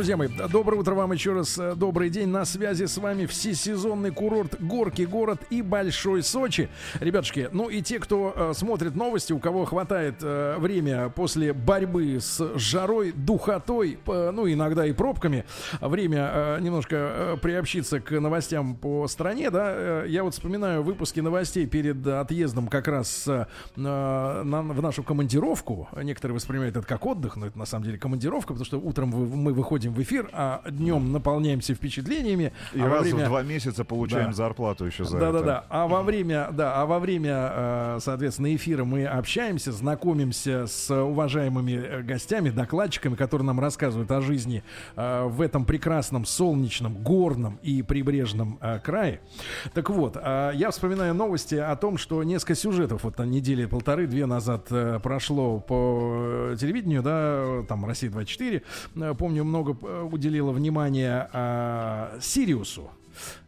Друзья мои, доброе утро вам еще раз. э, Добрый день. На связи с вами всесезонный курорт Горки город и Большой Сочи. Ребятушки, ну и те, кто э, смотрит новости, у кого хватает э, время после борьбы с жарой, духотой, п- ну иногда и пробками, время э, немножко э, приобщиться к новостям по стране, да, э, я вот вспоминаю выпуски новостей перед отъездом как раз э, на- в нашу командировку. Некоторые воспринимают это как отдых, но это на самом деле командировка, потому что утром вы- мы выходим в эфир, а днем наполняемся впечатлениями. И а раз время- в два месяца получаем Да. зарплату еще за да, это. да, да. А во время, да, а во время, э, соответственно, эфира мы общаемся, знакомимся с уважаемыми э, гостями, докладчиками, которые нам рассказывают о жизни э, в этом прекрасном солнечном, горном и прибрежном крае. Так вот, я вспоминаю новости о том, что несколько сюжетов вот на неделе полторы-две назад прошло по телевидению, да, там Россия 24. Э, Помню, много уделила внимания э, Сириусу.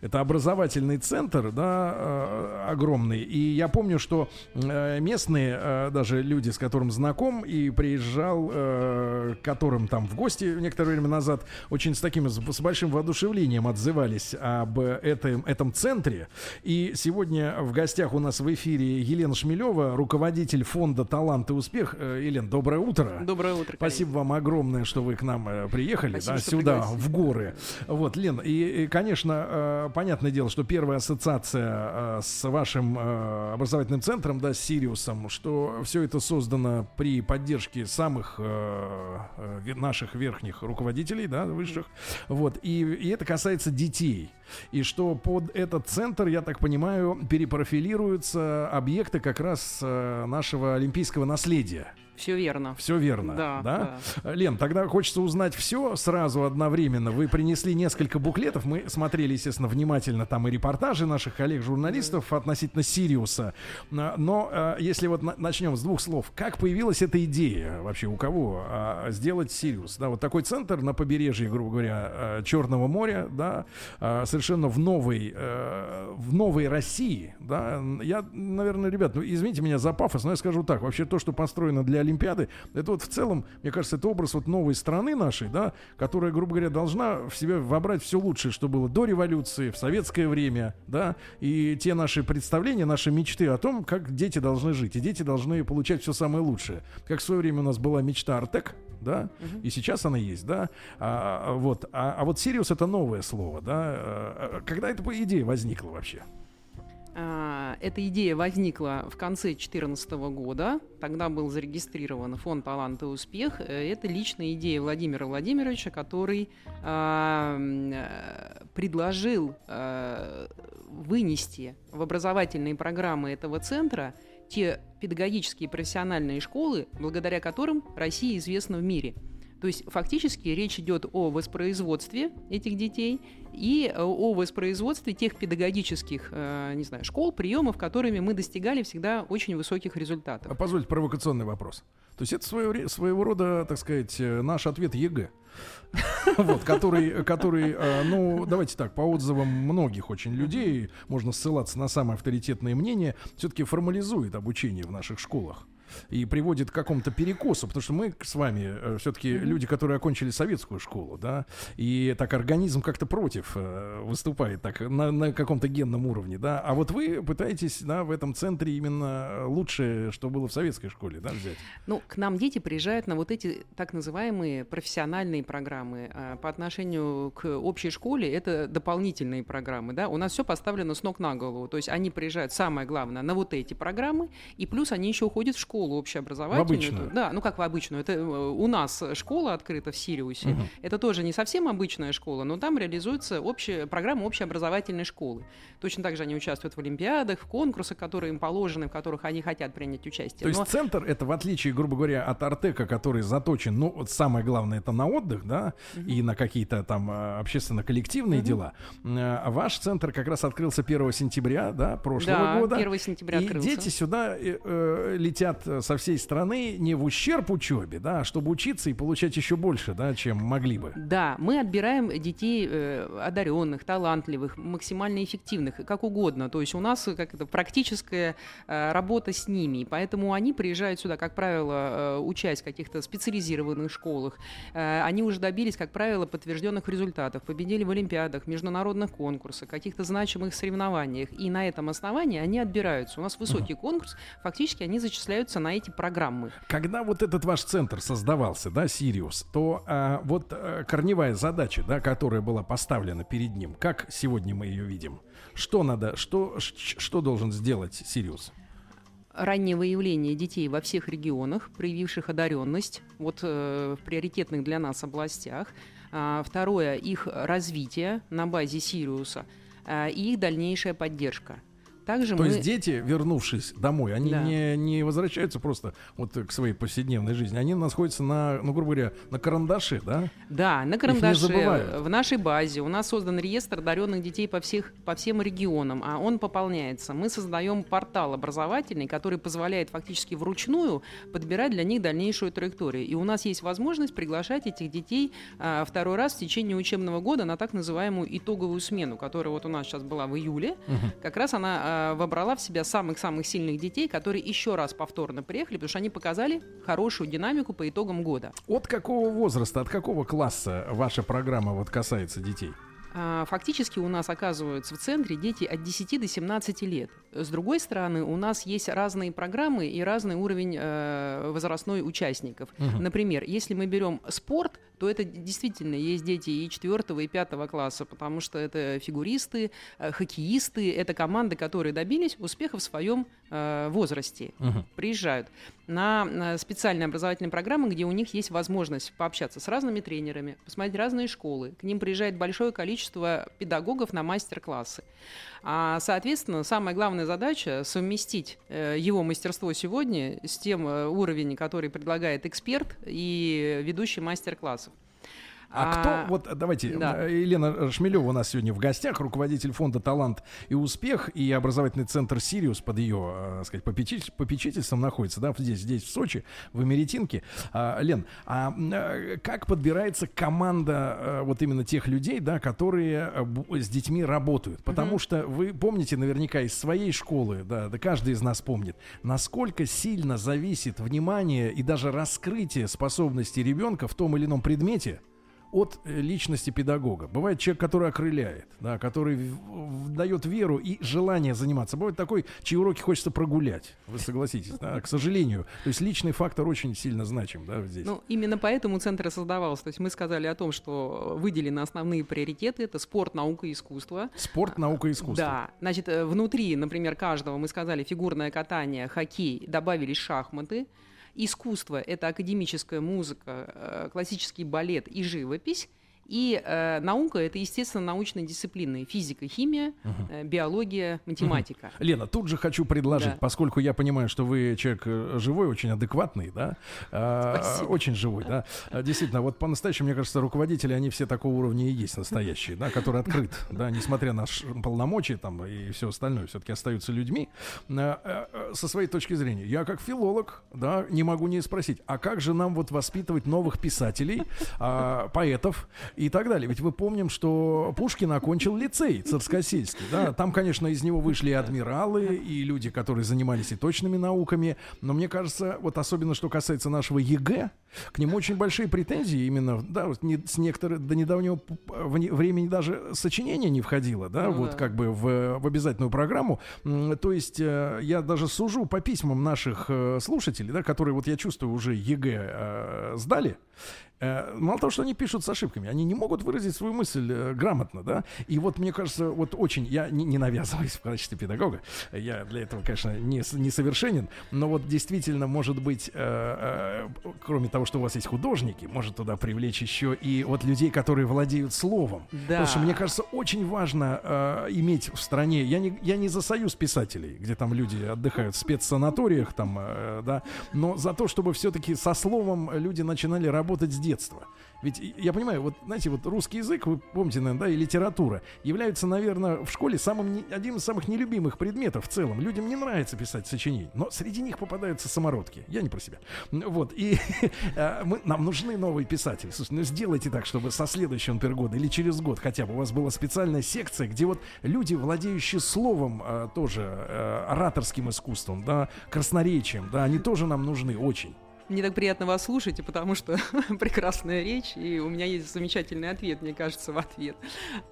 Это образовательный центр, да, э, огромный. И я помню, что э, местные, э, даже люди, с которым знаком, и приезжал, к которым там в гости некоторое время назад, очень с таким, с, большим воодушевлением отзывались об этом, этом центре. И сегодня в гостях у нас в эфире Елена Шмелева, руководитель фонда «Талант и успех». Елена, доброе утро. Доброе утро. Спасибо вам огромное, что вы к нам приехали, Спасибо, да, сюда, пригласили. в горы. Вот, Лен, и, и, конечно, э, понятное дело, что первая ассоциация э, с вашим э, образовательным центром, да, с Сириусом, что все это создано при поддержке самых э, э, наших верхних руководителей, да, высших. Вот, и, и это касается детей. И что под этот центр, я так понимаю, перепрофилируются объекты как раз э, нашего олимпийского наследия. Все верно. Все верно. Да, Лен, тогда хочется узнать все сразу одновременно. Вы принесли несколько буклетов. Мы смотрели, естественно, внимательно там и репортажи наших коллег-журналистов относительно Сириуса. А, Но а, если вот на- начнем с двух слов. Как появилась эта идея вообще у кого а, сделать Сириус? Да, вот такой центр на побережье, грубо говоря, Черного моря, да, совершенно в новой, в новой России, да. Я, наверное, ребят, ну извините меня за пафос, но я скажу так. Вообще то, что построено для Олимпиады, это вот в целом, мне кажется, это образ вот новой страны нашей, да, которая, грубо говоря, должна в себя вобрать все лучшее, что было до революции, в советское время, да, и те наши представления, наши мечты о том, как дети должны жить. И дети должны получать все самое лучшее. Как в свое время у нас была мечта Артек, да, и сейчас она есть, да. А, вот, а, а вот Сириус это новое слово, да. А, Когда эта идея возникла вообще? А, Эта идея возникла в конце 2014 года. Тогда был зарегистрирован фонд «Талант и успех». Э, Это личная идея Владимира Владимировича, который а, э, предложил э, вынести в образовательные программы этого центра те педагогические профессиональные школы, благодаря которым Россия известна в мире. То есть фактически речь идет о воспроизводстве этих детей и э, о воспроизводстве тех педагогических, э, не знаю, школ, приемов, которыми мы достигали всегда очень высоких А результатов. Позвольте провокационный вопрос. То есть это своего, своего рода, так сказать, э, наш ответ ЕГЭ. Вот, который, который, ну, давайте так, по отзывам многих очень людей, можно ссылаться на самые авторитетные мнения, все-таки формализует обучение в наших школах и приводит к какому-то перекосу, потому что мы с вами все-таки люди, которые окончили советскую школу, да, и так организм как-то против э, выступает так на, на каком-то генном уровне, да, а вот вы пытаетесь, да, в этом центре именно лучшее, что было в советской школе, да, взять. Ну, к нам дети приезжают на вот эти так называемые профессиональные программы. А По отношению к общей школе это дополнительные программы. Да? У нас все поставлено с ног на голову. То есть они приезжают, самое главное, на вот эти программы, и плюс они еще уходят в школу. Школу общеобразовательную. В обычную? Да, ну как в обычную. Это э, у нас школа открыта в Сириусе. Мгм. Это тоже не совсем обычная школа, но там реализуется общая программа общеобразовательной школы. Точно так же они участвуют в олимпиадах, в конкурсах, которые им положены, в которых они хотят принять участие. То есть Но- центр это в отличие, грубо говоря, от Артека, который заточен, ну, вот самое главное, это на отдых, да, и на какие-то там э, общественно-коллективные Мгм. дела. Э, ваш центр как раз открылся 1 сентября, да, прошлого да, года. 1 сентября и открылся. дети сюда э, э, летят со всей страны не в ущерб учебе, да, а чтобы учиться и получать еще больше, да, чем могли бы. Да, мы отбираем детей э, одаренных, талантливых, максимально эффективных, как угодно. То есть у нас э, как это практическая э, работа с ними, и поэтому они приезжают сюда, как правило, э, учась в каких-то специализированных школах. Э, они уже добились, как правило, подтвержденных результатов, победили в олимпиадах, международных конкурсах, каких-то значимых соревнованиях, и на этом основании они отбираются. У нас высокий конкурс, фактически они зачисляются на эти программы. Когда вот этот ваш центр создавался, да, Сириус, то а, вот а, корневая задача, да, которая была поставлена перед ним, как сегодня мы ее видим? Что надо, что, что должен сделать Сириус? раннее выявление детей во всех регионах, проявивших одаренность, вот э, в приоритетных для нас областях. А, второе, их развитие на базе Сириуса а, и их дальнейшая поддержка. Также То мы... есть дети, вернувшись домой, они Да. не, не возвращаются просто вот к своей повседневной жизни, они находятся на, ну, грубо говоря, на карандаше, да? Да, на карандаше, забывают. в нашей базе у нас создан реестр одаренных детей по, всех, по всем регионам, а он пополняется. Мы создаем портал образовательный, который позволяет фактически вручную подбирать для них дальнейшую траекторию. И у нас есть возможность приглашать этих детей а, второй раз в течение учебного года на так называемую итоговую смену, которая вот у нас сейчас была в июле. Как раз она а, вобрала в себя самых-самых сильных детей, которые еще раз повторно приехали, потому что они показали хорошую динамику по итогам года. От какого возраста, от какого класса ваша программа вот касается детей? А, Фактически у нас оказываются в центре дети от 10 до 17 лет. С другой стороны, у нас есть разные программы и разный уровень э, возрастной участников. Например, если мы берем спорт, то это действительно есть дети и 4 и 5 класса, потому что это фигуристы, э, хоккеисты, это команды, которые добились успеха в своем э, возрасте. Приезжают на э, специальные образовательные программы, где у них есть возможность пообщаться с разными тренерами, посмотреть разные школы. К ним приезжает большое количество педагогов на мастер-классы. А, соответственно, самая главная задача совместить его мастерство сегодня с тем уровень, который предлагает эксперт и ведущий мастер-классов. А, кто, вот давайте, да. э, Елена Шмелева у нас сегодня в гостях, руководитель фонда «Талант и успех» и образовательный центр «Сириус» под ее, э, сказать, попечи- попечительством находится, да, здесь, здесь, в Сочи, в Эмеретинке. А, Лен, а э, как подбирается команда вот именно тех людей, да, которые с детьми работают? Потому что вы помните наверняка из своей школы, да, да каждый из нас помнит, насколько сильно зависит внимание и даже раскрытие способностей ребенка в том или ином предмете, от э, личности педагога. Бывает человек, который окрыляет, да, который дает веру и желание заниматься. Бывает такой, чьи уроки хочется прогулять. Вы согласитесь, да, к сожалению. То есть личный фактор очень сильно значим, да, здесь. Ну, именно поэтому центр и создавался. То есть мы сказали о том, что выделены основные приоритеты. Это спорт, наука и искусство. Спорт, наука и искусство. Да, значит, э, внутри, например, каждого мы сказали фигурное катание, хоккей, добавились шахматы. Искусство — это академическая музыка, э, классический балет и живопись. И э, наука — это, естественно, научные дисциплины. Физика, химия, э, биология, математика. Лена, тут же хочу предложить, Да. поскольку я понимаю, что вы человек э, живой, очень адекватный, да, Спасибо. очень живой, да. А, Действительно, вот по-настоящему, мне кажется, руководители, они все такого уровня и есть настоящие, да, который открыт, да, несмотря на полномочия там и все остальное, все-таки остаются людьми. А, Со своей точки зрения, я как филолог, да, не могу не спросить, а как же нам вот воспитывать новых писателей, поэтов и так далее? Ведь мы помним, что Пушкин окончил лицей царскосельский, да, там, конечно, из него вышли и адмиралы, и люди, которые занимались и точными науками, но мне кажется, вот особенно что касается нашего ЕГЭ, к нему очень большие претензии именно, да, вот не, с некоторых, до недавнего времени даже сочинение не входило, да, Ну вот да. как бы в, в обязательную программу. То есть э, я даже сужу по письмам наших э, слушателей, да, которые, вот я чувствую, уже ЕГЭ э, сдали, мало того, что они пишут с ошибками, они не могут выразить свою мысль э, грамотно, да. И вот мне кажется, вот очень, я не, не навязываюсь в качестве педагога, я для этого, конечно, не, не совершенен, но вот действительно, может быть, э, э, кроме того, что у вас есть художники, может туда привлечь еще и вот людей, которые владеют словом. Да. Потому что мне кажется, очень важно э, иметь в стране. Я не, я не за союз писателей, где там люди отдыхают в спецсанаториях, там, э, да, но за то, чтобы все-таки со словом люди начинали работать с детства. Ведь я понимаю, вот, знаете, вот русский язык, вы помните, наверное, да, и литература, являются, наверное, в школе самым, одним из самых нелюбимых предметов в целом. Людям не нравится писать сочинения, но среди них попадаются самородки. Я не про себя. Вот, и э, мы, нам нужны новые писатели. Слушайте, ну сделайте так, чтобы со следующего, например, года или через год хотя бы у вас была специальная секция, где вот люди, владеющие словом э, тоже, э, ораторским искусством, да, красноречием, да, они тоже нам нужны очень. Мне так приятно вас слушать, и потому что прекрасная речь, и у меня есть замечательный ответ, мне кажется, в ответ.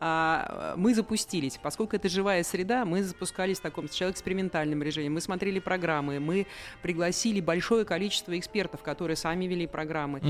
А, мы запустились, поскольку это живая среда, мы запускались в таком сначала экспериментальном режиме, мы смотрели программы, мы пригласили большое количество экспертов, которые сами вели программы,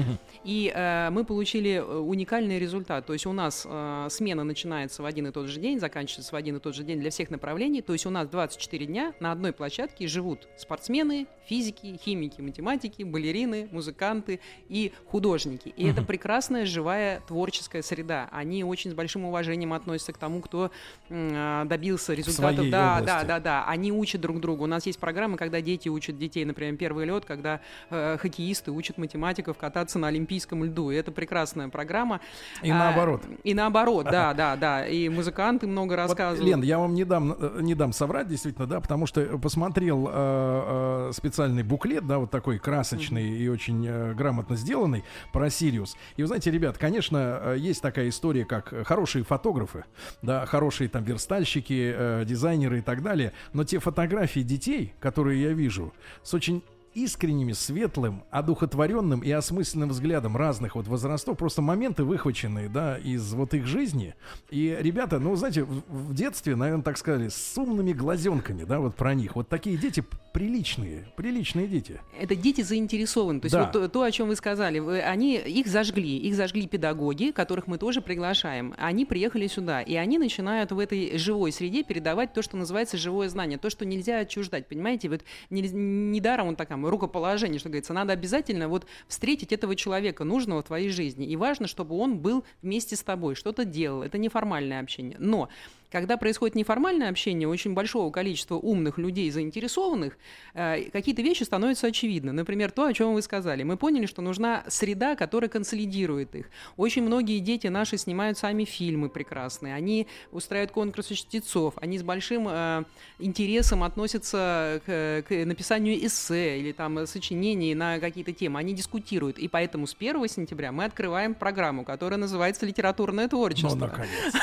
и э, мы получили э, уникальный результат. То есть у нас э, смена начинается в один и тот же день, заканчивается в один и тот же день для всех направлений. То есть у нас 24 дня на одной площадке живут спортсмены, физики, химики, математики, балерины, музыканты и художники. И это прекрасная живая творческая среда. Они очень с большим уважением относятся к тому, кто а, добился результатов. своей Да, области. да, да, да. Они учат друг друга. У нас есть программы, когда дети учат детей, например, первый лед, когда э, хоккеисты учат математиков кататься на олимпийском льду. И это прекрасная программа. И А, наоборот. И наоборот, да, да, да. И музыканты много Вот, рассказывают. Лен, я вам не дам, э, не дам соврать, действительно, да, потому что посмотрел э, э, специальный буклет, да, вот такой красочный и очень э, грамотно сделанный про Сириус. И вы знаете, ребят, конечно, э, есть такая история, как э, хорошие фотографы, да, хорошие там верстальщики, э, дизайнеры и так далее, но те фотографии детей, которые я вижу, с очень искренними, светлым, одухотворенным и осмысленным взглядом разных вот возрастов, просто моменты выхваченные, да, из вот их жизни. И ребята, ну, знаете, в, в детстве, наверное, так сказали, с умными глазенками, да, вот про них. Вот такие дети приличные, приличные дети. Это дети заинтересованы. То есть Да. вот то, то, о чем вы сказали, вы- они их зажгли, их зажгли педагоги, которых мы тоже приглашаем. Они приехали сюда, и они начинают в этой живой среде передавать то, что называется живое знание, то, что нельзя отчуждать. Понимаете, вот нельз- недаром он такая рукоположение, что говорится, надо обязательно вот встретить этого человека нужного в твоей жизни, и важно, чтобы он был вместе с тобой, что-то делал. Это неформальное общение. Но когда происходит неформальное общение очень большого количества умных людей, заинтересованных, э, какие-то вещи становятся очевидны. Например, то, о чем вы сказали. Мы поняли, что нужна среда, которая консолидирует их. Очень многие дети наши снимают сами фильмы прекрасные. Они устраивают конкурсы чтецов. Они с большим э, интересом относятся к, к написанию эссе или там сочинений на какие-то темы. Они дискутируют. И поэтому с 1 сентября мы открываем программу, которая называется «Литературное творчество». Ну, наконец.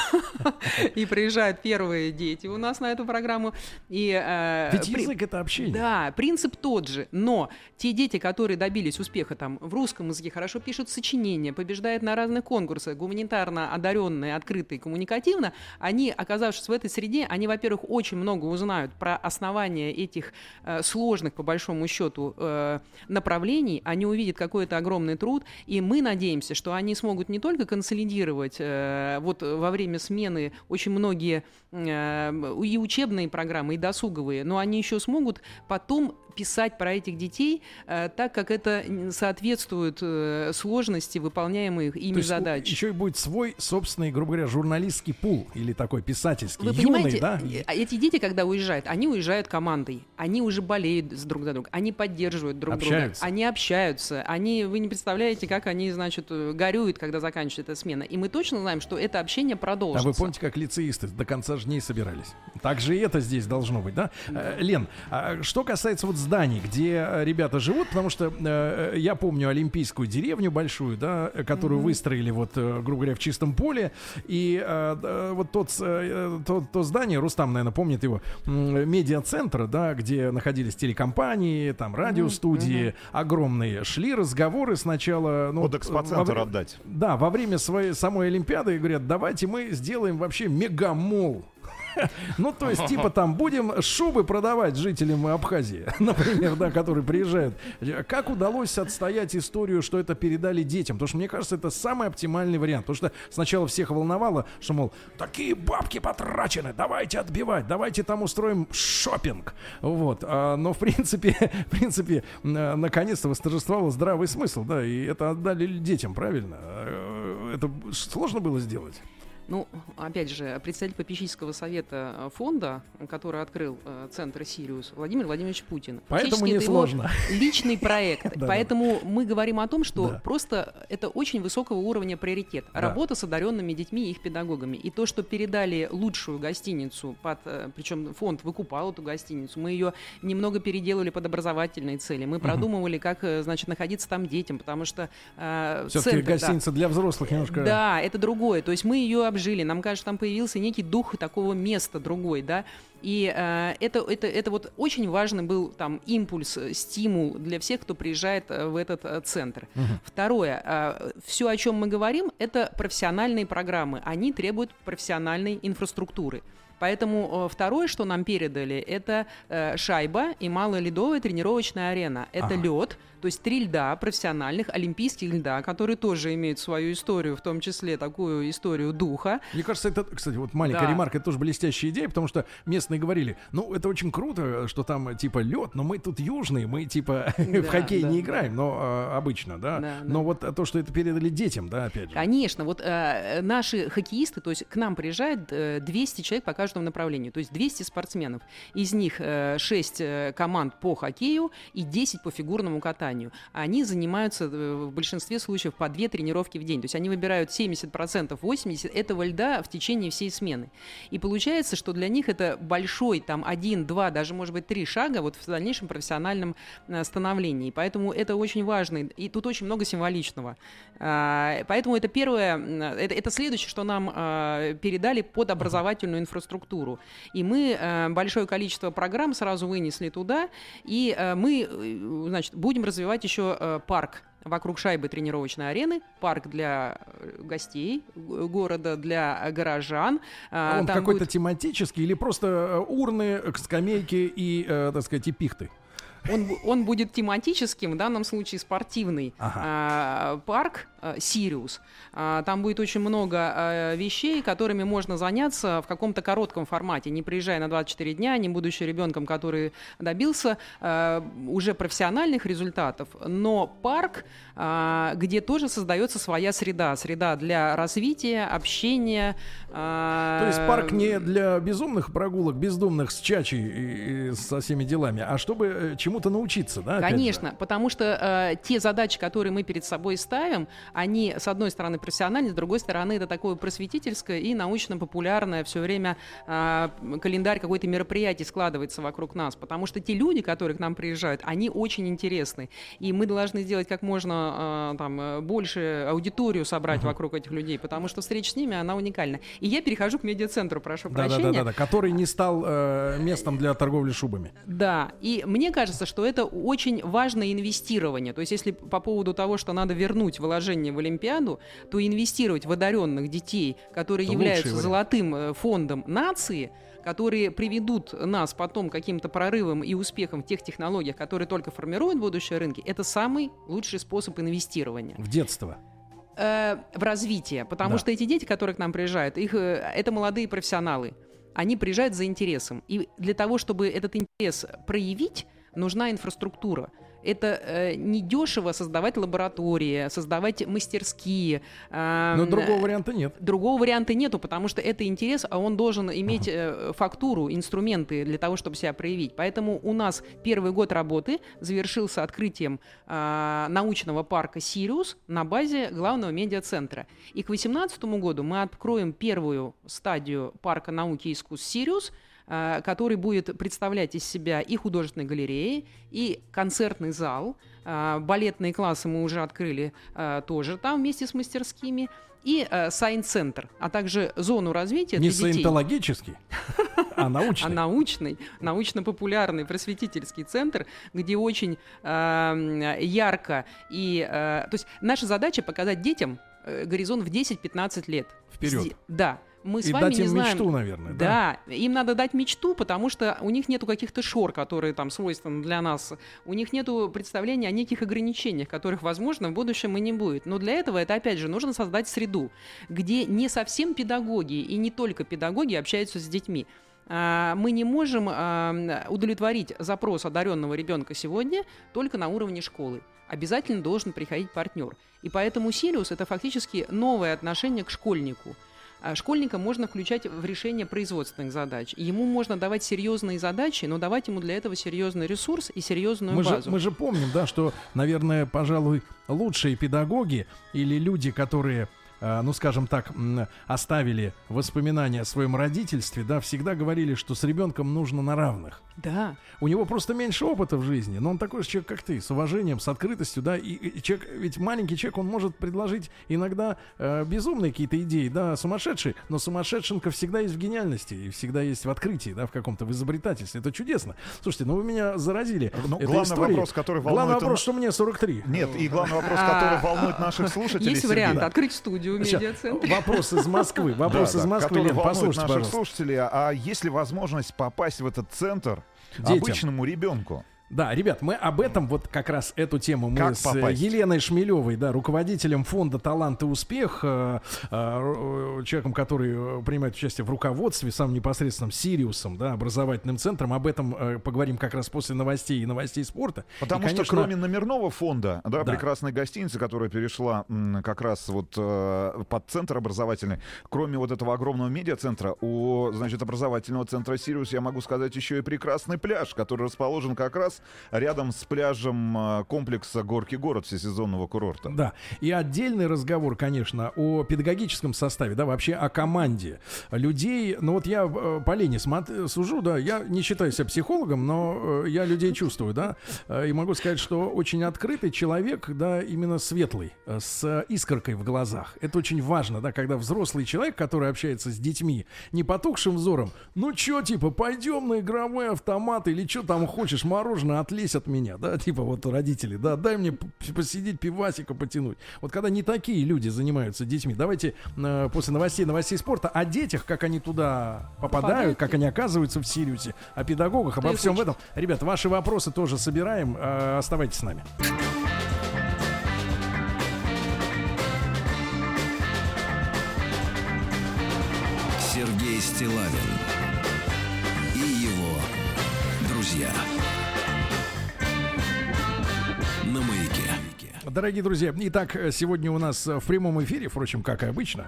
И приезжают первые дети у нас на эту программу. И, э, Ведь при- язык это общение. Да, принцип тот же. Но те дети, которые добились успеха там в русском языке, хорошо пишут сочинения, побеждают на разных конкурсах, гуманитарно одаренные, открытые, коммуникативно, они, оказавшись в этой среде, они, во-первых, очень много узнают про основания этих э, сложных, по большому счету, э, направлений, они увидят какой-то огромный труд, и мы надеемся, что они смогут не только консолидировать э, вот во время смены очень многие э, и учебные программы, и досуговые, но они еще смогут потом писать про этих детей э, так, как это соответствует э, сложности выполняемых ими То есть задач. еще и будет свой собственный, грубо говоря, журналистский пул или такой писательский, Вы юный, понимаете, да? э, а эти дети, когда уезжают, они уезжают командой, они уже болеют друг за друга, они поддерживают друг Общаются. друга, они общаются, они, вы не представляете, как они, значит, горюют, когда заканчивается эта смена. И мы точно знаем, что это общение А продолжится. вы помните, как лицеисты до конца дней собирались? Так же и это здесь должно быть, да? Э, Лен, а что касается вот зданий, где э, ребята живут, потому что э, я помню Олимпийскую деревню большую, да, э, которую выстроили вот, э, грубо говоря, в чистом поле, и э, вот тот, э, то, то здание, Рустам, наверное, помнит его, медиацентр, да, где находились телекомпании, там радиостудии огромные, шли разговоры сначала, ну, экспоцентр вре- отдать. да, во время своей самой Олимпиады говорят, давайте мы сделаем вообще мегамол. Ну, то есть, типа там, будем шубы продавать жителям Абхазии, например, да, которые приезжают. Как удалось отстоять историю, что это передали детям? Потому что, мне кажется, это самый оптимальный вариант. Потому что сначала всех волновало, что, мол, такие бабки потрачены, давайте отбивать, давайте там устроим шопинг. Вот. А, но, в принципе, в принципе, наконец-то восторжествовал здравый смысл, да, и это отдали детям, правильно? Э, это сложно было сделать? Ну, опять же, представитель попечительского совета э, фонда, который открыл э, центр «Сириус», Владимир Владимирович Путин. Поэтому не сложно. личный проект. Поэтому мы говорим о том, что просто это очень высокого уровня приоритет. Работа с одаренными детьми и их педагогами. И то, что передали лучшую гостиницу, под, э, причем фонд выкупал эту гостиницу, мы ее немного переделали под образовательные цели. Мы продумывали, как, значит, находиться там детям, потому что... Все-таки гостиница для взрослых немножко... Да, это другое. То есть мы ее жили, нам кажется, там появился некий дух такого места другой, да, и э, это, это, это вот очень важный был там импульс, э, стимул для всех, кто приезжает э, в этот э, центр. Угу. Второе, э, все, о чем мы говорим, это профессиональные программы, они требуют профессиональной инфраструктуры. Поэтому второе, что нам передали, это шайба и малоледовая тренировочная арена. Это ага. лед, то есть три льда профессиональных, олимпийских льда, которые тоже имеют свою историю, в том числе такую историю духа. Мне кажется, это, кстати, вот маленькая да. ремарка, это тоже блестящая идея, потому что местные говорили, ну, это очень круто, что там типа лед, но мы тут южные, мы типа да, в хоккей да. не играем, но а, обычно, да? да но да. вот то, что это передали детям, да, опять же. Конечно, вот э, наши хоккеисты, то есть к нам приезжает э, 200 человек по каждому направлению, то есть 200 спортсменов. Из них э, 6 э, команд по хоккею и 10 по фигурному катанию катанию, они занимаются э, в большинстве случаев по две тренировки в день. То есть они выбирают 70%, 80% этого льда в течение всей смены. И получается, что для них это большой, там, один, два, даже, может быть, три шага вот в дальнейшем профессиональном э, становлении. Поэтому это очень важно. И тут очень много символичного. А, поэтому это первое, это, это следующее, что нам а, передали под образовательную инфраструктуру. И мы э, большое количество программ сразу вынесли туда, и мы, значит, будем развивать развивать еще э, парк вокруг шайбы тренировочной арены, парк для э, гостей города, для горожан. А он какой-то будет... тематический или просто э, урны, скамейки и, так сказать, и пихты? Он, он будет тематическим, в данном случае спортивный ага. а, парк Сириус. А, там будет очень много а, вещей, которыми можно заняться в каком-то коротком формате, не приезжая на 24 дня, не будучи ребенком, который добился а, уже профессиональных результатов, но парк, где тоже создается своя среда, среда для развития, общения. То есть парк не для безумных прогулок, бездумных с чачей и, со всеми делами, а чтобы э, чему-то научиться, да? Конечно, потому что э, те задачи, которые мы перед собой ставим, они, с одной стороны, профессиональные, с другой стороны, это такое просветительское и научно-популярное все время э, календарь какой-то мероприятий складывается вокруг нас, потому что те люди, которые к нам приезжают, они очень интересны, и мы должны сделать как можно э, там, больше аудиторию собрать uh-huh. вокруг этих людей, потому что встреча с ними, она уникальна. И я перехожу к медиацентру, прошу да, прощения. Да, да, да, который не стал э, местом для торговли шубами. Да, и мне кажется, кажется, что это очень важное инвестирование. То есть если по поводу того, что надо вернуть вложение в Олимпиаду, то инвестировать в одаренных детей, которые это являются золотым э, фондом нации, которые приведут нас потом к каким-то прорывам и успехам в тех технологиях, которые только формируют будущее рынки, это самый лучший способ инвестирования. В детство э, в развитие, потому да. что эти дети, которые к нам приезжают, их, э, это молодые профессионалы. Они приезжают за интересом. И для того, чтобы этот интерес проявить, нужна инфраструктура. Это э, недешево создавать лаборатории, создавать мастерские. Э, Но другого варианта нет. Другого варианта нету, потому что это интерес, а он должен иметь э, фактуру, инструменты для того, чтобы себя проявить. Поэтому у нас первый год работы завершился открытием э, научного парка «Сириус» на базе главного медиацентра. И к 2018 году мы откроем первую стадию парка науки и искусств «Сириус», который будет представлять из себя и художественные галереи, и концертный зал. Э, балетные классы мы уже открыли э, тоже там вместе с мастерскими и э, сайн-центр, а также зону развития Не для детей. саентологический, а научный. А научный, научно-популярный просветительский центр, где очень э, ярко и... Э, то есть наша задача показать детям э, горизонт в 10-15 лет. Вперед. Да, мы с И вами дать не им знаем. мечту, наверное. Да. Да, им надо дать мечту, потому что у них нету каких-то шор, которые там свойственны для нас. У них нету представления о неких ограничениях, которых, возможно, в будущем и не будет. Но для этого это, опять же, нужно создать среду, где не совсем педагоги и не только педагоги общаются с детьми. А, Мы не можем а, удовлетворить запрос одаренного ребенка сегодня только на уровне школы. Обязательно должен приходить партнер. И поэтому Сириус это фактически новое отношение к школьнику. А Школьника можно включать в решение производственных задач. Ему можно давать серьезные задачи, но давать ему для этого серьезный ресурс и серьезную Мы же, базу. мы же помним, да, что, наверное, пожалуй, лучшие педагоги или люди, которые ну, скажем так, оставили воспоминания о своем родительстве, да, всегда говорили, что с ребенком нужно на равных. Да, У него просто меньше опыта в жизни, но он такой же человек, как ты, с уважением, с открытостью, да, и, и человек, ведь маленький человек, он может предложить иногда э, безумные какие-то идеи, да, сумасшедшие, но сумасшедшенка всегда есть в гениальности, и всегда есть в открытии, да, в каком-то, в изобретательстве, это чудесно. Слушайте, ну вы меня заразили. Ну, главный историей. вопрос, который Главный волнует... вопрос, что мне 43. Нет, и главный вопрос, А, который волнует наших слушателей, есть вариант открыть студию Щас, медиацентре. Вопрос из Москвы, вопрос да, из Москвы, Лен, послушайте, наших пожалуйста. слушателей. А есть ли возможность попасть в этот центр Детям. обычному ребенку? Да, ребят, мы об этом вот как раз эту тему мы Как с э, попасть? Еленой Шмелевой, да, руководителем фонда «Талант и успех», э, э, человеком, который э, принимает участие в руководстве, самым непосредственным Сириусом, да, образовательным центром. Об этом э, поговорим как раз после новостей и новостей спорта. Потому И, что конечно, кроме номерного фонда, да, Да. прекрасной гостиницы, которая перешла м, как раз вот э, под центр образовательный, кроме вот этого огромного медиацентра, у, значит, образовательного центра «Сириус» я могу сказать еще и прекрасный пляж, который расположен как раз рядом с пляжем э, комплекса «Горки город» всесезонного курорта. Да, и отдельный разговор, конечно, о педагогическом составе, да, вообще о команде людей. Ну вот я э, по Лене сужу, да, я не считаю себя психологом, но э, я людей чувствую, да, э, и могу сказать, что очень открытый человек, да, именно светлый, с искоркой в глазах. Это очень важно, да, когда взрослый человек, который общается с детьми, не потухшим взором, ну чё, типа, пойдем на игровой автомат или что там хочешь, мороженое, отлезь от меня, да, типа вот родители, да, дай мне посидеть, пивасика потянуть. Вот когда не такие люди занимаются детьми, давайте э, после новостей, новостей спорта о детях, как они туда попадают, Попадают. как они оказываются в Сириусе, о педагогах, обо их всем учит? этом. Ребят, ваши вопросы тоже собираем, э, оставайтесь с нами. Сергей Стилавин и его друзья. Дорогие друзья, итак, сегодня у нас в прямом эфире, впрочем, как и обычно,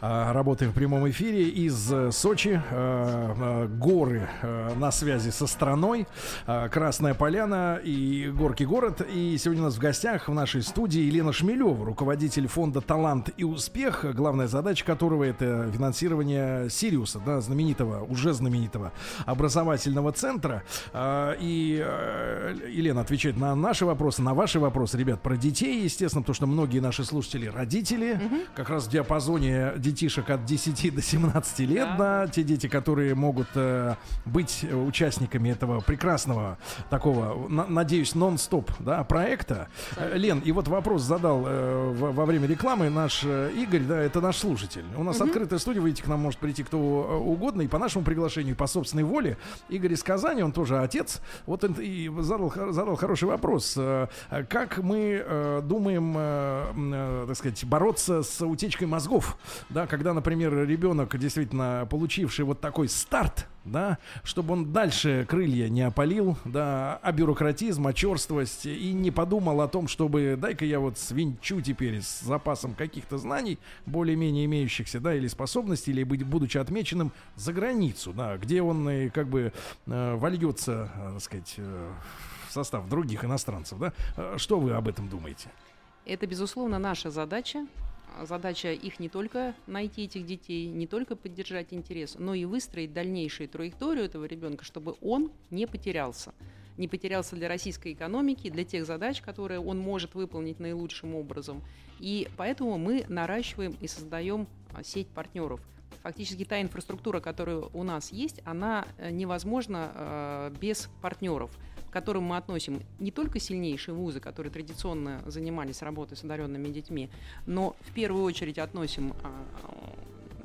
а, работаем в прямом эфире из э, Сочи, э, э, горы э, на связи со страной, э, Красная Поляна и Горки город. И сегодня у нас в гостях в нашей студии Елена Шмелева, руководитель фонда «Талант и успех», главная задача которого это финансирование Сириуса, да, знаменитого, уже знаменитого образовательного центра. А, И э, Елена отвечает на наши вопросы, на ваши вопросы, ребят, про детей, естественно, потому что многие наши слушатели родители, как раз в диапазоне детишек от 10 до 17 лет, да, те дети, которые могут э, быть участниками этого прекрасного такого, на- надеюсь, нон-стоп, да, проекта. Э, Лен, и вот вопрос задал э, во, во время рекламы наш э, Игорь, да, это наш слушатель. У нас открытая студия, выйти к нам может прийти кто угодно, и по нашему приглашению, и по собственной воле. Игорь из Казани, он тоже отец, вот он и задал, задал хороший вопрос. Э, Как мы э, э, м, э, так сказать, бороться с утечкой мозгов, да, когда, например, ребенок, действительно получивший вот такой старт, да, чтобы он дальше крылья не опалил, да, а бюрократизм, а черствость, и не подумал о том, чтобы дай-ка я вот свинчу теперь с запасом каких-то знаний, более-менее имеющихся, да, или способностей, или быть, будучи отмеченным за границу, да, где он э, как бы э, вольется, э, так сказать, э, в состав других иностранцев, да. Э, Что вы об этом думаете? Это, безусловно, наша задача. А Задача их не только найти, этих детей, не только поддержать интерес, но и выстроить дальнейшую траекторию этого ребенка, чтобы он не потерялся. Не потерялся для российской экономики, для тех задач, которые он может выполнить наилучшим образом. И поэтому мы наращиваем и создаем а, сеть партнеров. Фактически та инфраструктура, которая у нас есть, она э, невозможна э, без партнеров к которым мы относим не только сильнейшие вузы, которые традиционно занимались работой с одаренными детьми, но в первую очередь относим а,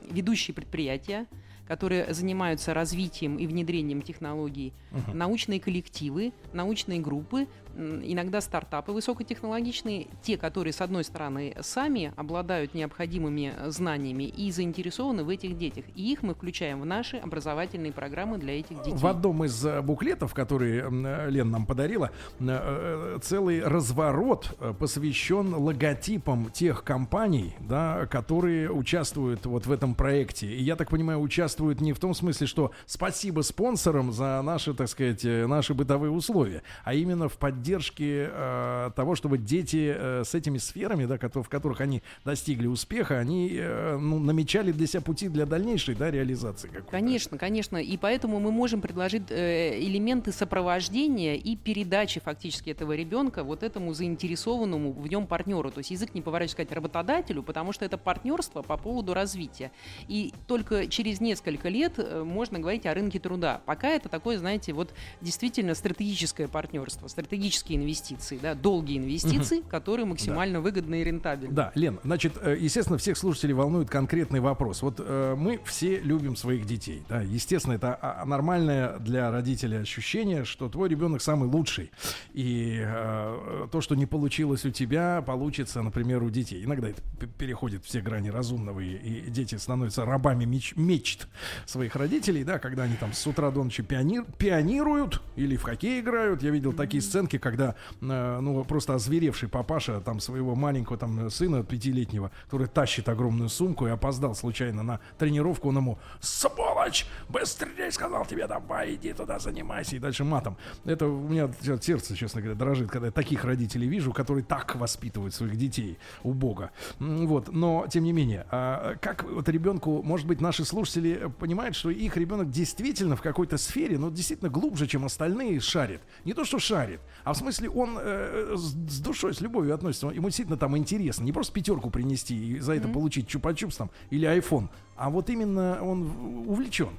ведущие предприятия, которые занимаются развитием и внедрением технологий, Мгм. научные коллективы, научные группы, иногда стартапы высокотехнологичные, те, которые, с одной стороны, сами обладают необходимыми знаниями и заинтересованы в этих детях. И их мы включаем в наши образовательные программы для этих детей. В одном из э, буклетов, который Лен нам подарила, э, э, целый разворот посвящен логотипам тех компаний, да, которые участвуют вот в этом проекте. И я так понимаю, участвуют не в том смысле, что спасибо спонсорам за наши, так сказать, наши бытовые условия, а именно в поддержке э, того, чтобы дети э, с этими сферами, да, в которых они достигли успеха, они э, ну, намечали для себя пути для дальнейшей да, реализации. Конечно, конечно. И поэтому мы можем предложить э, элементы сопровождения и передачи фактически этого ребенка вот этому заинтересованному в нем партнеру. То есть язык не поворачивается сказать работодателю, потому что это партнерство по поводу развития. И только через несколько лет э, можно говорить о рынке труда. Пока это такое, знаете, вот действительно стратегическое партнерство, стратегические инвестиции, да, долгие инвестиции, которые максимально выгодны и рентабельны. Да, Лен, значит, э, естественно, всех слушателей волнует конкретный вопрос. Вот э, мы все любим своих детей. Да, естественно, это а- нормальное для родителей ощущение, что твой ребенок самый лучший. И э, то, что не получилось у тебя, получится, например, у детей. Иногда это переходит все грани разумного, и, и дети становятся рабами меч- мечт своих родителей, да, когда они там с утра до ночи пионир, пионируют или в хоккей играют. Я видел такие сценки, когда, э, ну, просто озверевший папаша там своего маленького там сына пятилетнего, который тащит огромную сумку и опоздал случайно на тренировку, он ему «Сволочь! Быстрее!» сказал тебе, давай, иди туда, занимайся. И дальше матом. Это у меня сердце, честно говоря, дрожит, когда я таких родителей вижу, которые так воспитывают своих детей у Бога. Вот, но тем не менее, а как вот ребенку, может быть, наши слушатели понимают, что их ребенок действительно в какой-то сфере, ну, действительно глубже, чем остальные шарит. Не то, что шарит, а в смысле он э, с, с душой, с любовью относится. Ему действительно там интересно. Не просто пятерку принести и за это получить чупа-чупс там или iPhone, а вот именно он увлечен.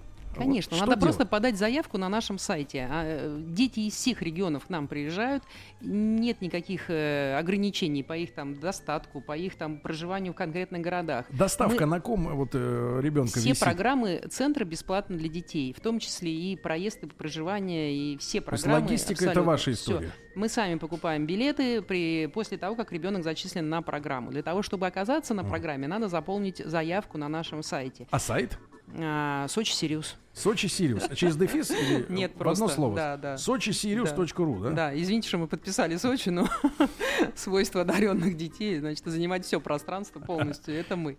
Конечно, Вот что надо просто делать? подать заявку на нашем сайте. А, э, Дети из всех регионов к нам приезжают. Нет никаких э, ограничений по их там достатку, по их там проживанию в конкретных городах. Доставка Мы- на ком вот э, ребенка Все висит? программы центра бесплатны для детей, в том числе и проезд и проживание, и все То есть программы. логистика это ваша история. Мы сами покупаем билеты при, после того, как ребенок зачислен на программу. Для того, чтобы оказаться на программе, надо заполнить заявку на нашем сайте. А сайт? А, Сочи Сириус. Сочи Сириус. Через дефис или Нет, в одно просто, слово? да, да. Сочи Сириус.ру, да? Да, извините, что мы подписали Сочи, но свойства одаренных детей, значит, занимать все пространство полностью, это мы.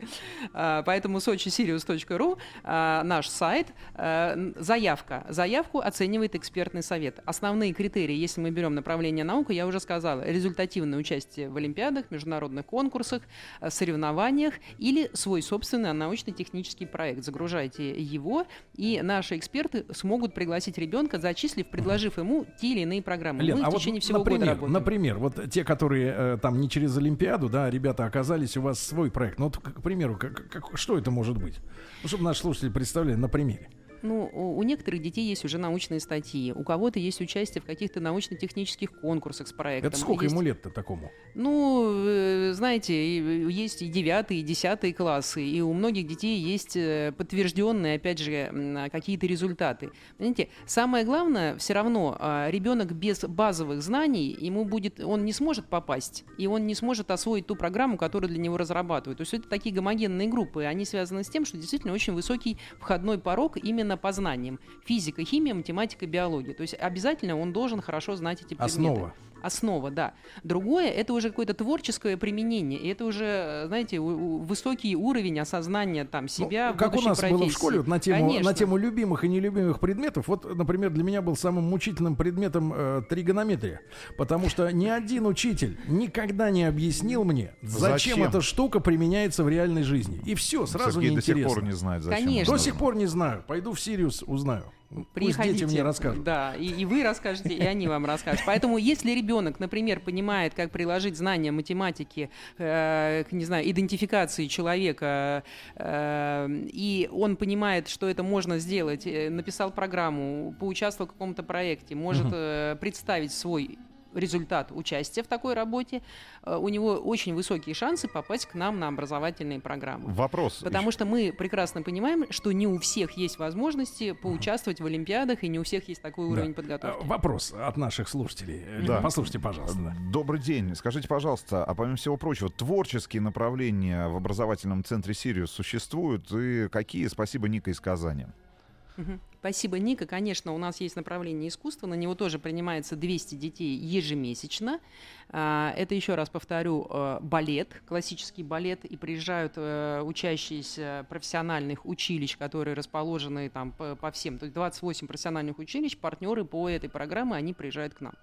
А, Поэтому сочисириус.ру, а, наш сайт, а, заявка. Заявку оценивает экспертный совет. Основные критерии, если мы берем направление наука, я уже сказала, результативное участие в олимпиадах, международных конкурсах, соревнованиях или свой собственный научно-технический проект. Загружайте его, и наши эксперты смогут пригласить ребенка, зачислив, предложив ему те или иные программы. Лен, мы а в вот, течение всего года например, работаем. например, вот те, которые э, там не через Олимпиаду, да, ребята оказались, у вас свой проект. Ну, вот, к, к примеру, как, как- что это может быть? Ну, чтобы наши слушатели представляли на примере. Ну, у некоторых детей есть уже научные статьи, у кого-то есть участие в каких-то научно-технических конкурсах с проектом. Это сколько Есть- ему лет-то такому? Ну, э, знаете, есть и девятые, и десятые классы, и у многих детей есть э, подтвержденные, опять же, м, какие-то результаты. Понимаете, самое главное, все равно а, ребенок без базовых знаний, ему будет, он не сможет попасть, и он не сможет освоить ту программу, которую для него разрабатывают. То есть это такие гомогенные группы, они связаны с тем, что действительно очень высокий входной порог именно по знаниям. Физика, химия, математика, биология. То есть обязательно он должен хорошо знать эти предметы. Основа. Основа, да. Другое это уже какое-то творческое применение. И это уже, э, знаете, у- у- высокий уровень осознания там Ну, себя. как у нас было в профессии. школе вот на тему, Конечно. на тему любимых и нелюбимых предметов. Вот, например, для меня был самым мучительным предметом э, тригонометрия. Потому что ни один учитель никогда не объяснил мне, зачем, Зачем? эта штука применяется в реальной жизни. И все, сразу Сергей до неинтересно. сих пор не знает, зачем. Конечно. До сих пор не знаю. Пойду в Сириус, узнаю. Пусть Приходите. дети мне расскажут. Да, и, и вы расскажете, и они вам расскажут. Поэтому, если ребенок, например, понимает, как приложить знания математики э, к, не знаю, идентификации человека, э, и он понимает, что это можно сделать, э, написал программу, поучаствовал в каком-то проекте, может э, представить свой результат участия в такой работе, э, у него очень высокие шансы попасть к нам на образовательные программы. Вопрос. Потому что мы прекрасно понимаем, что не у всех есть возможности поучаствовать в Олимпиадах, и не у всех есть такой уровень Да. подготовки. Э, Вопрос от наших слушателей. Э, Да. Послушайте, пожалуйста. Добрый день. Скажите, пожалуйста, а помимо всего прочего, творческие направления в образовательном центре «Сириус» существуют? И какие? Спасибо, Ника из Казани. Спасибо, Ника. Конечно, у нас есть направление искусства, на него тоже принимается 200 детей ежемесячно. А, Это, еще раз повторю, э, балет, классический балет, и приезжают э, учащиеся профессиональных училищ, которые расположены там по по всем, то есть 28 профессиональных училищ, партнеры по этой программе, они приезжают к нам.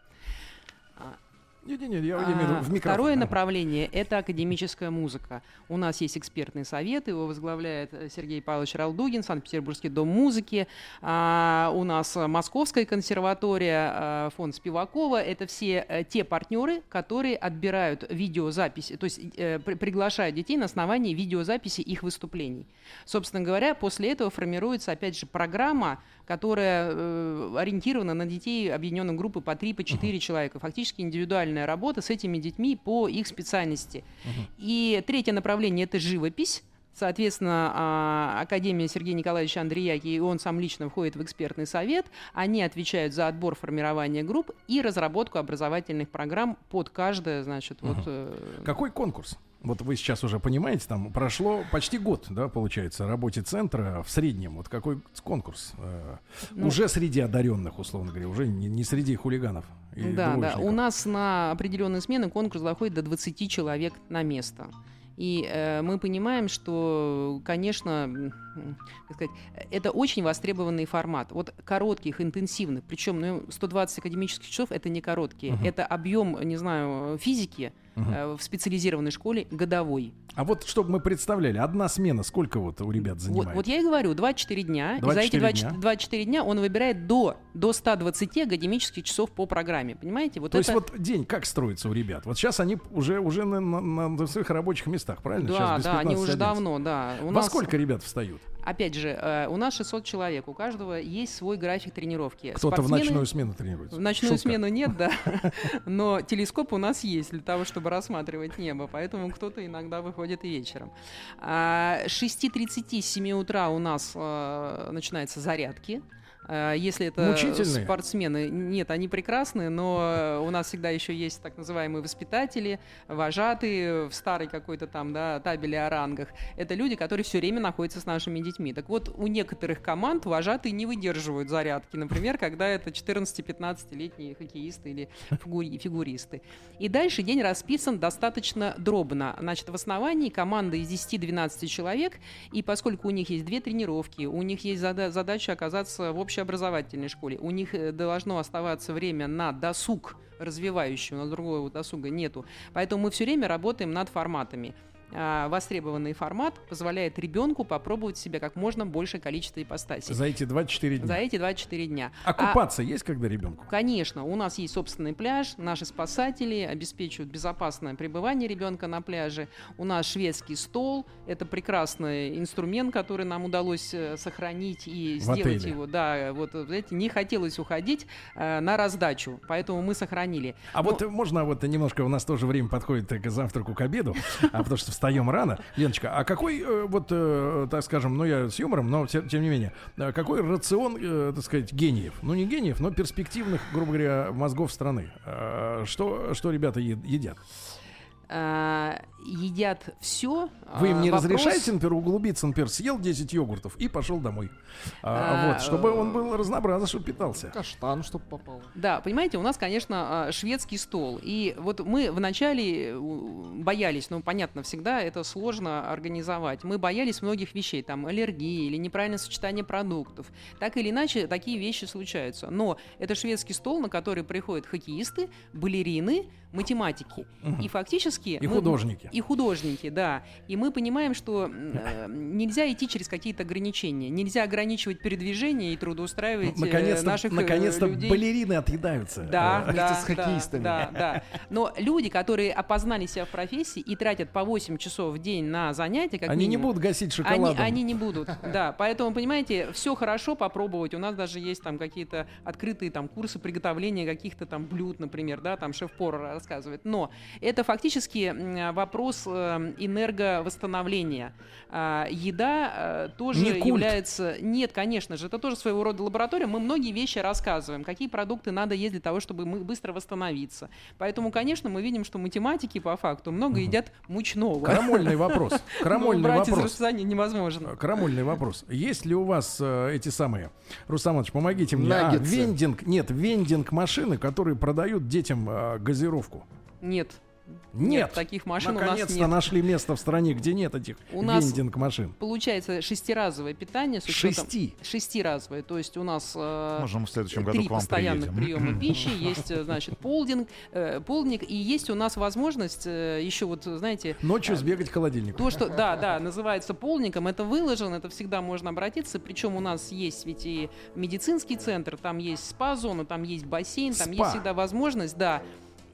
А, Не-не-не, я имею в виду а, в микрофон. Второе направление – это академическая музыка. У нас есть экспертный совет, его возглавляет э, Сергей Павлович Ралдугин, Санкт-Петербургский дом музыки. А, у нас Московская консерватория, э, фонд Спивакова. Это все э, те партнеры, которые отбирают видеозаписи, то есть э, при- приглашают детей на основании видеозаписи их выступлений. Собственно говоря, после этого формируется, опять же, программа, которая э, ориентирована на детей объединенной группы по 3, по 4 человека. Фактически индивидуальная работа с этими детьми по их специальности. И третье направление – это живопись. Соответственно, а, Академия Сергея Николаевича Андреяки, и он сам лично входит в экспертный совет. Они отвечают за отбор формирования групп и разработку образовательных программ под каждое, значит, вот... э, Какой конкурс? Вот вы сейчас уже понимаете, там прошло почти год, да, получается, работе центра в среднем. Вот какой конкурс? Э, Ну, уже среди одаренных, условно говоря, уже не, не среди хулиганов. и Да, да. У нас на определенные смены конкурс доходит до 20 человек на место. И э, мы понимаем, что, конечно, как сказать, это очень востребованный формат. Вот коротких, интенсивных, причем ну, 120 академических часов это не короткие, Мгм. это объем, не знаю, физики Э, в специализированной школе годовой. А вот чтобы мы представляли, одна смена сколько вот у ребят Вот, занимает? вот я и говорю, 24 дня. и за эти 24 24 дня. 24 дня он выбирает до, до 120 академических часов по программе. Понимаете? Вот То это... есть вот день как строится у ребят? Вот сейчас они уже, уже на, на- на своих рабочих местах, правильно? Да, Сейчас без да, они 15-11. уже давно, да. У Во нас, сколько ребят встают? Опять же, э, у нас 600 человек, у каждого есть свой график тренировки. Кто-то в Спортсмены- ночную смену тренируется. В ночную Шутка. смену нет, да. Но телескоп у нас есть для того, чтобы рассматривать небо. Поэтому кто-то иногда выходит и вечером. А, С 6.30 с 7 утра у нас э, начинаются зарядки. Э, Если это спортсмены, нет, они прекрасные, но у нас всегда еще есть так называемые воспитатели, вожатые в старой какой-то там, да, табели о рангах. Это люди, которые все время находятся с нашими детьми. Так вот, у некоторых команд вожатые не выдерживают зарядки, например, когда это 14-15-летние хоккеисты или фигури- фигуристы. И дальше день расписан достаточно дробно. Значит, в основании команда из 10-12 человек, и поскольку у них есть две тренировки, у них есть зада- задача оказаться в общеобразовательной школе, у них э, должно оставаться время на досуг развивающий, у нас другого досуга нету. Поэтому мы все время работаем над форматами. А, Востребованный формат позволяет ребенку попробовать себя как можно большее количество ипостасей. За эти 24 дня. За эти 24 дня. А А- купаться есть когда ребенку? Конечно, у нас есть собственный пляж, наши спасатели обеспечивают безопасное пребывание ребенка на пляже. У нас шведский стол, это прекрасный инструмент, который нам удалось э, сохранить и В сделать отеле. его. Да, вот знаете, не хотелось уходить э, на раздачу, поэтому мы сохранили. А Ну, вот э, можно вот немножко у нас тоже время подходит к завтраку, к обеду, а потому что встаем рано. Леночка, а какой э, вот, э, так скажем, ну я с юмором, но те- тем не менее, э, какой рацион, так сказать, гениев? Ну не гениев, но перспективных, грубо говоря, мозгов страны. Э, Что, что ребята едят? Э, едят все. Вы им не разрешаете, например, углубиться, например, съел 10 йогуртов и пошел домой. А, А, вот, чтобы он был разнообразен, чтобы питался. Каштан, чтобы попал. Да, понимаете, у нас, конечно, а, шведский стол. И вот мы вначале э, боялись, ну, понятно, всегда это сложно организовать. Мы боялись многих вещей, там, аллергии или неправильное сочетание продуктов. Так или иначе, такие вещи случаются. Но это шведский стол, на который приходят хоккеисты, балерины, математики. И фактически... И мы- художники. И художники, да. И мы понимаем, что э, нельзя идти через какие-то ограничения. Нельзя ограничивать передвижение и трудоустраивать э, Наконец-то, наших э, наконец-то людей. балерины отъедаются. Да, Э, да, с да, хоккеистами. Да, да. Но люди, которые опознали себя в профессии и тратят по 8 часов в день на занятия, как Они не минимум, будут гасить они, шоколадом. они не будут, да. Поэтому, понимаете, все хорошо попробовать. У нас даже есть там какие-то открытые там курсы приготовления каких-то там блюд, например, да, там шеф-повар рассказывает. Но это фактически вопрос э, энерговосстановления. А, Еда э, тоже Не является... Нет, конечно же, это тоже своего рода лаборатория. Мы многие вещи рассказываем, какие продукты надо есть для того, чтобы мы быстро восстановиться. Поэтому, конечно, мы видим, что математики по факту много едят мучного. Крамольный вопрос. Крамольный из вопрос. невозможно. Крамольный вопрос. Есть ли у вас э, эти самые, Рустам Иванович, помогите мне, а, вендинг, нет, вендинг машины, которые продают детям э, газировку? Нет. Нет. таких машин у нас Наконец-то нет. нашли место в стране, где нет этих У нас- вендинг машин. Получается шестиразовое питание с учетом... Шести. Шестиразовое. То есть у нас э, Можем в следующем году три к вам постоянных приедем. приема пищи, есть, э, значит, полдинг, э, полдник, и есть у нас возможность э, еще вот, знаете, Ночью сбегать к холодильнику. То, что, да, да, называется полником, это выложено, это всегда можно обратиться. Причем у нас есть ведь и медицинский центр, там есть спа-зона, там есть бассейн, там Спа. есть всегда возможность, да,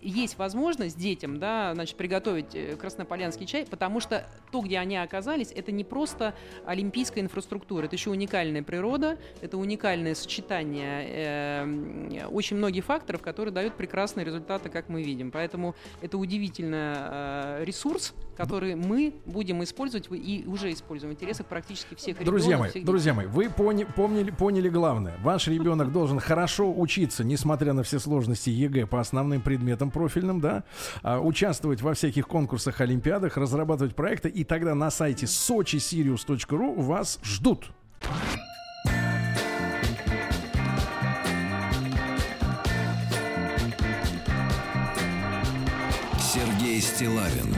есть возможность детям, да, значит, приготовить э, краснополянский чай, потому что то, где они оказались, это не просто олимпийская инфраструктура, это еще уникальная природа, это уникальное сочетание э, очень многих факторов, которые дают прекрасные результаты, как мы видим. Поэтому это удивительный э, ресурс, который мы будем использовать и уже используем в интересах практически всех Друзья регионов, мои, всех друзья мои, вы пони- помнили, поняли главное. Ваш ребенок должен хорошо учиться, несмотря на все сложности ЕГЭ по основным предметам профильным, да, а, участвовать во всяких конкурсах, олимпиадах, разрабатывать проекты, и тогда на сайте sochisirius.ru вас ждут. Сергей Стилавин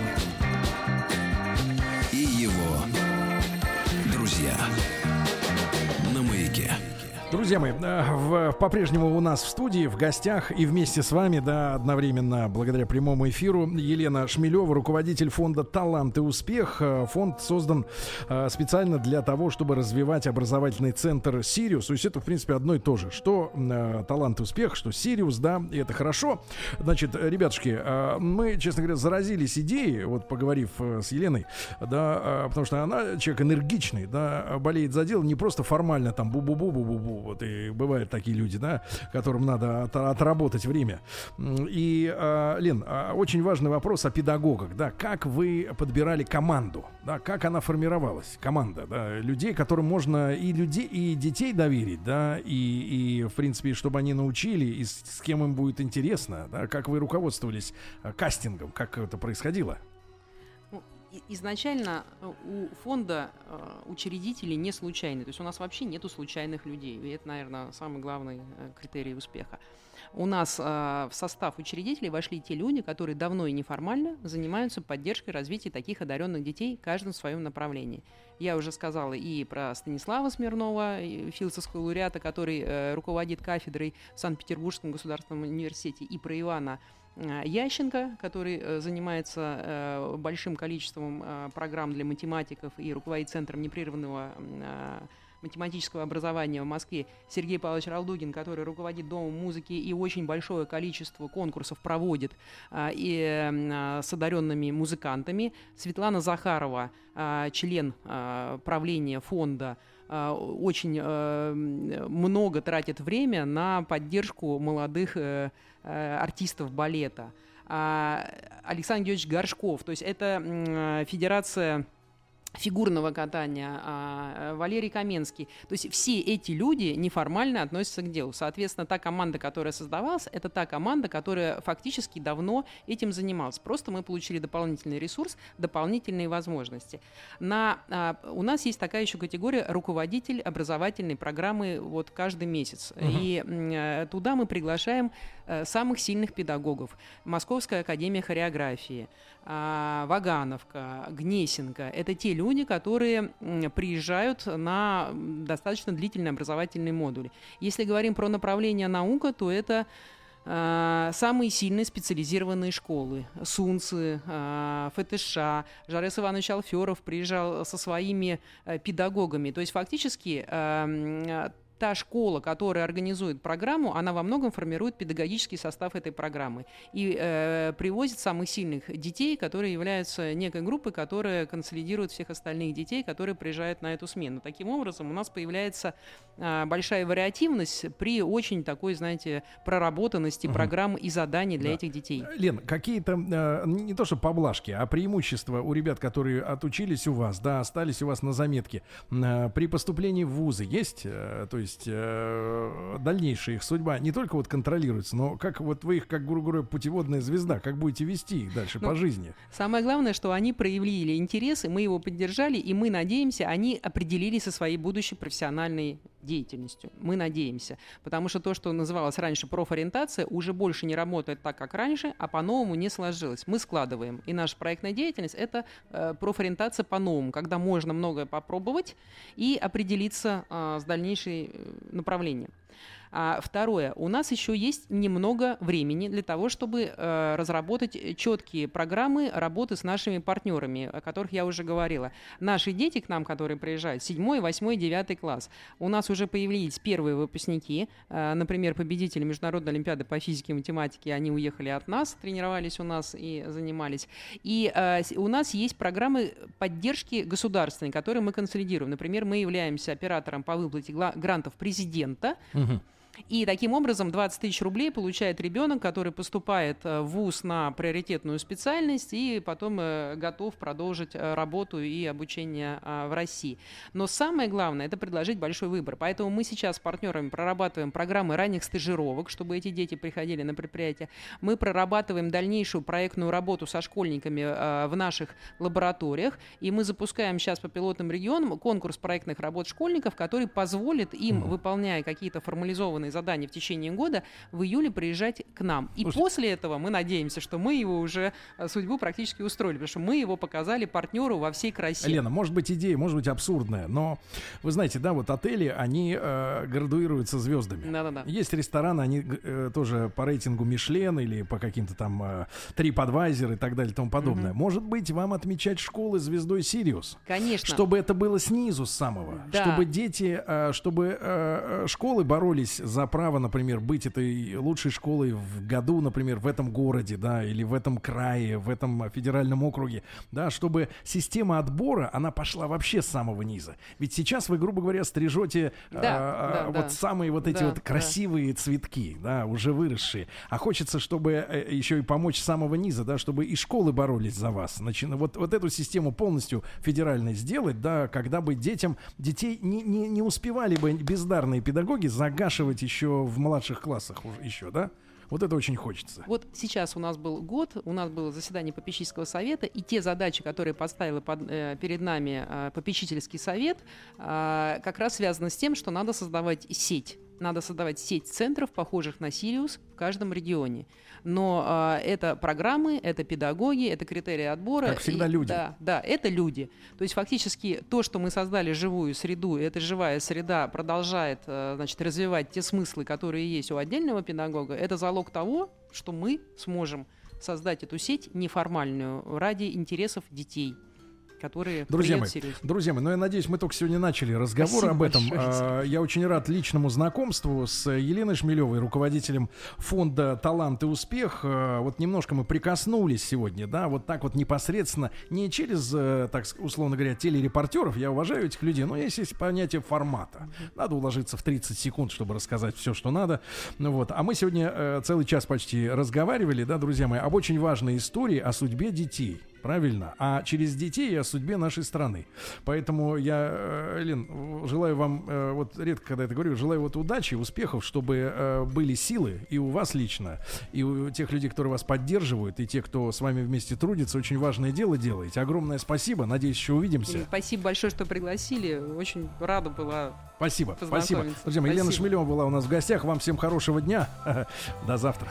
Друзья мои, э, в- по-прежнему у нас в студии, в гостях и вместе с вами, да, одновременно, благодаря прямому эфиру, Елена Шмелева, руководитель фонда «Талант и успех». Э, Фонд создан э, специально для того, чтобы развивать образовательный центр «Сириус». То есть это, в принципе, одно и то же. Что «Талант и успех», что «Сириус», да, и это хорошо. Значит, ребятушки, мы, честно говоря, заразились идеей, вот поговорив с Еленой, да, потому что она человек энергичный, да, болеет за дело не просто формально там бу-бу-бу-бу-бу-бу, вот и бывают такие люди, да, которым надо от- отработать время. И, э, Лен, а, очень важный вопрос о педагогах, да, как вы подбирали команду, да, как она формировалась, команда, да, людей, которым можно и людей, и детей доверить, да, и, и в принципе, чтобы они научили, и с, с кем им будет интересно, да, как вы руководствовались э, кастингом, как это происходило? Изначально э, у фонда э, учредители не случайны. То есть у нас вообще нету случайных людей. И это, наверное, самый главный э, критерий успеха. У нас в состав учредителей вошли те люди, которые давно и неформально занимаются поддержкой развития таких одаренных детей, в своем направлении. Я уже сказала и про Станислава Смирнова, и философского лауреата, который руководит кафедрой в Санкт-Петербургском государственном университете, и про Ивана Ященко, который э, занимается э, большим количеством э, программ для математиков и руководит Центром непрерывного э, математического образования в Москве, Сергей Павлович Ралдугин, который руководит Домом музыки и очень большое количество конкурсов проводит и с одаренными музыкантами, Светлана Захарова, член правления фонда, очень э, м, много тратит время на поддержку молодых э, э, артистов балета. А, Александр Георгиевич Горшков, то есть это э, федерация фигурного катания, а, э, Валерий Каменский. То есть все эти люди неформально относятся к делу. Соответственно, та команда, которая создавалась, это та команда, которая фактически давно этим занималась. Просто мы получили дополнительный ресурс, дополнительные возможности. На, а, у нас есть такая еще категория руководитель образовательной программы вот каждый месяц. И м, э, туда мы приглашаем э, самых сильных педагогов. Московская академия хореографии, а, Вагановка, Гнесинка. Это те люди, которые приезжают на достаточно длительный образовательный модуль. Если говорим про направление наука, то это а, самые сильные специализированные школы. Сунцы, а, ФТШ, Жарес Иванович Алферов приезжал со своими э, педагогами. То есть фактически та школа, которая организует программу, она во многом формирует педагогический состав этой программы и э, привозит самых сильных детей, которые являются некой группой, которая консолидирует всех остальных детей, которые приезжают на эту смену. Таким образом, у нас появляется э, большая вариативность при очень такой, знаете, проработанности угу. программ и заданий для да. этих детей. Лен, какие-то э, не то что поблажки, а преимущества у ребят, которые отучились у вас, да, остались у вас на заметке, э, при поступлении в вузы есть, э, то есть есть э, дальнейшая их судьба не только вот контролируется, но как вот вы их, как, грубо говоря, путеводная звезда, как будете вести их дальше ну, по жизни? Самое главное, что они проявили интерес, и мы его поддержали, и мы надеемся, они определились со своей будущей профессиональной деятельностью. Мы надеемся. Потому что то, что называлось раньше профориентация, уже больше не работает так, как раньше, а по-новому не сложилось. Мы складываем. И наша проектная деятельность — это э, профориентация по-новому, когда можно многое попробовать и определиться э, с дальнейшей направлением. А второе, у нас еще есть немного времени для того, чтобы э, разработать четкие программы работы с нашими партнерами, о которых я уже говорила. Наши дети к нам, которые приезжают, 7, 8, 9 класс, у нас уже появились первые выпускники, э, например, победители Международной Олимпиады по физике и математике, они уехали от нас, тренировались у нас и занимались. И э, у нас есть программы поддержки государственной, которые мы консолидируем. Например, мы являемся оператором по выплате грантов президента. Угу. И таким образом 20 тысяч рублей получает ребенок, который поступает э, в ВУЗ на приоритетную специальность и потом э, готов продолжить э, работу и обучение в России. Но самое главное – это предложить большой выбор. Поэтому мы сейчас с партнерами прорабатываем программы ранних стажировок, чтобы эти дети приходили на предприятие. Мы прорабатываем дальнейшую проектную работу со школьниками в наших лабораториях. И мы запускаем сейчас по пилотным регионам конкурс проектных работ школьников, который позволит им, выполняя какие-то формализованные выполненные задания в течение года в июле приезжать к нам. И Слушай, после этого мы надеемся, что мы его уже э, судьбу практически устроили, потому что мы его показали партнеру во всей красе. Лена, может быть идея, может быть абсурдная, но вы знаете, да, вот отели, они э, градуируются звездами. Да-да-да. Есть рестораны, они э, тоже по рейтингу Мишлен или по каким-то там э, TripAdvisor и так далее и тому подобное. Угу. Может быть, вам отмечать школы звездой Сириус? Конечно. Чтобы это было снизу с самого. Да. Чтобы дети, э, чтобы э, э школы боролись за право, например, быть этой лучшей школой в году, например, в этом городе, да, или в этом крае, в этом федеральном округе, да, чтобы система отбора, она пошла вообще с самого низа. Ведь сейчас вы, грубо говоря, стрижете да, а, да, вот да. самые вот эти да, вот красивые да. цветки, да, уже выросшие. А хочется, чтобы э, еще и помочь с самого низа, да, чтобы и школы боролись за вас. Значит, вот, вот эту систему полностью федеральной сделать, да, когда бы детям, детей не, не, не успевали бы бездарные педагоги загашивать еще в младших классах уже еще, да? Вот это очень хочется. Вот сейчас у нас был год, у нас было заседание попечительского совета, и те задачи, которые поставил э, перед нами э, попечительский совет, э, как раз связаны с тем, что надо создавать сеть. Надо создавать сеть центров, похожих на Сириус, в каждом регионе но а, это программы, это педагоги, это критерии отбора. Как всегда и, люди. Да, да, это люди. То есть фактически то, что мы создали живую среду, эта живая среда продолжает а, значит, развивать те смыслы, которые есть у отдельного педагога, это залог того, что мы сможем создать эту сеть неформальную ради интересов детей которые друзья мои, друзья мои, ну я надеюсь, мы только сегодня начали разговор Спасибо об этом. А, я очень рад личному знакомству с Еленой Шмелевой, руководителем фонда «Талант и успех». А, вот немножко мы прикоснулись сегодня, да, вот так вот непосредственно, не через, э, так условно говоря, телерепортеров, я уважаю этих людей, но есть, есть понятие формата. Надо уложиться в 30 секунд, чтобы рассказать все, что надо. Ну вот, а мы сегодня э, целый час почти разговаривали, да, друзья мои, об очень важной истории о судьбе детей. Правильно. А через детей о судьбе нашей страны. Поэтому я, э, Лен, желаю вам, э, вот редко когда это говорю, желаю вот удачи, успехов, чтобы э, были силы и у вас лично, и у тех людей, которые вас поддерживают, и те, кто с вами вместе трудится, очень важное дело делаете. Огромное спасибо. Надеюсь, еще увидимся. Спасибо большое, что пригласили. Очень рада была. Спасибо. Спасибо. Друзья мои, Елена Шмелева была у нас в гостях. Вам всем хорошего дня. До завтра.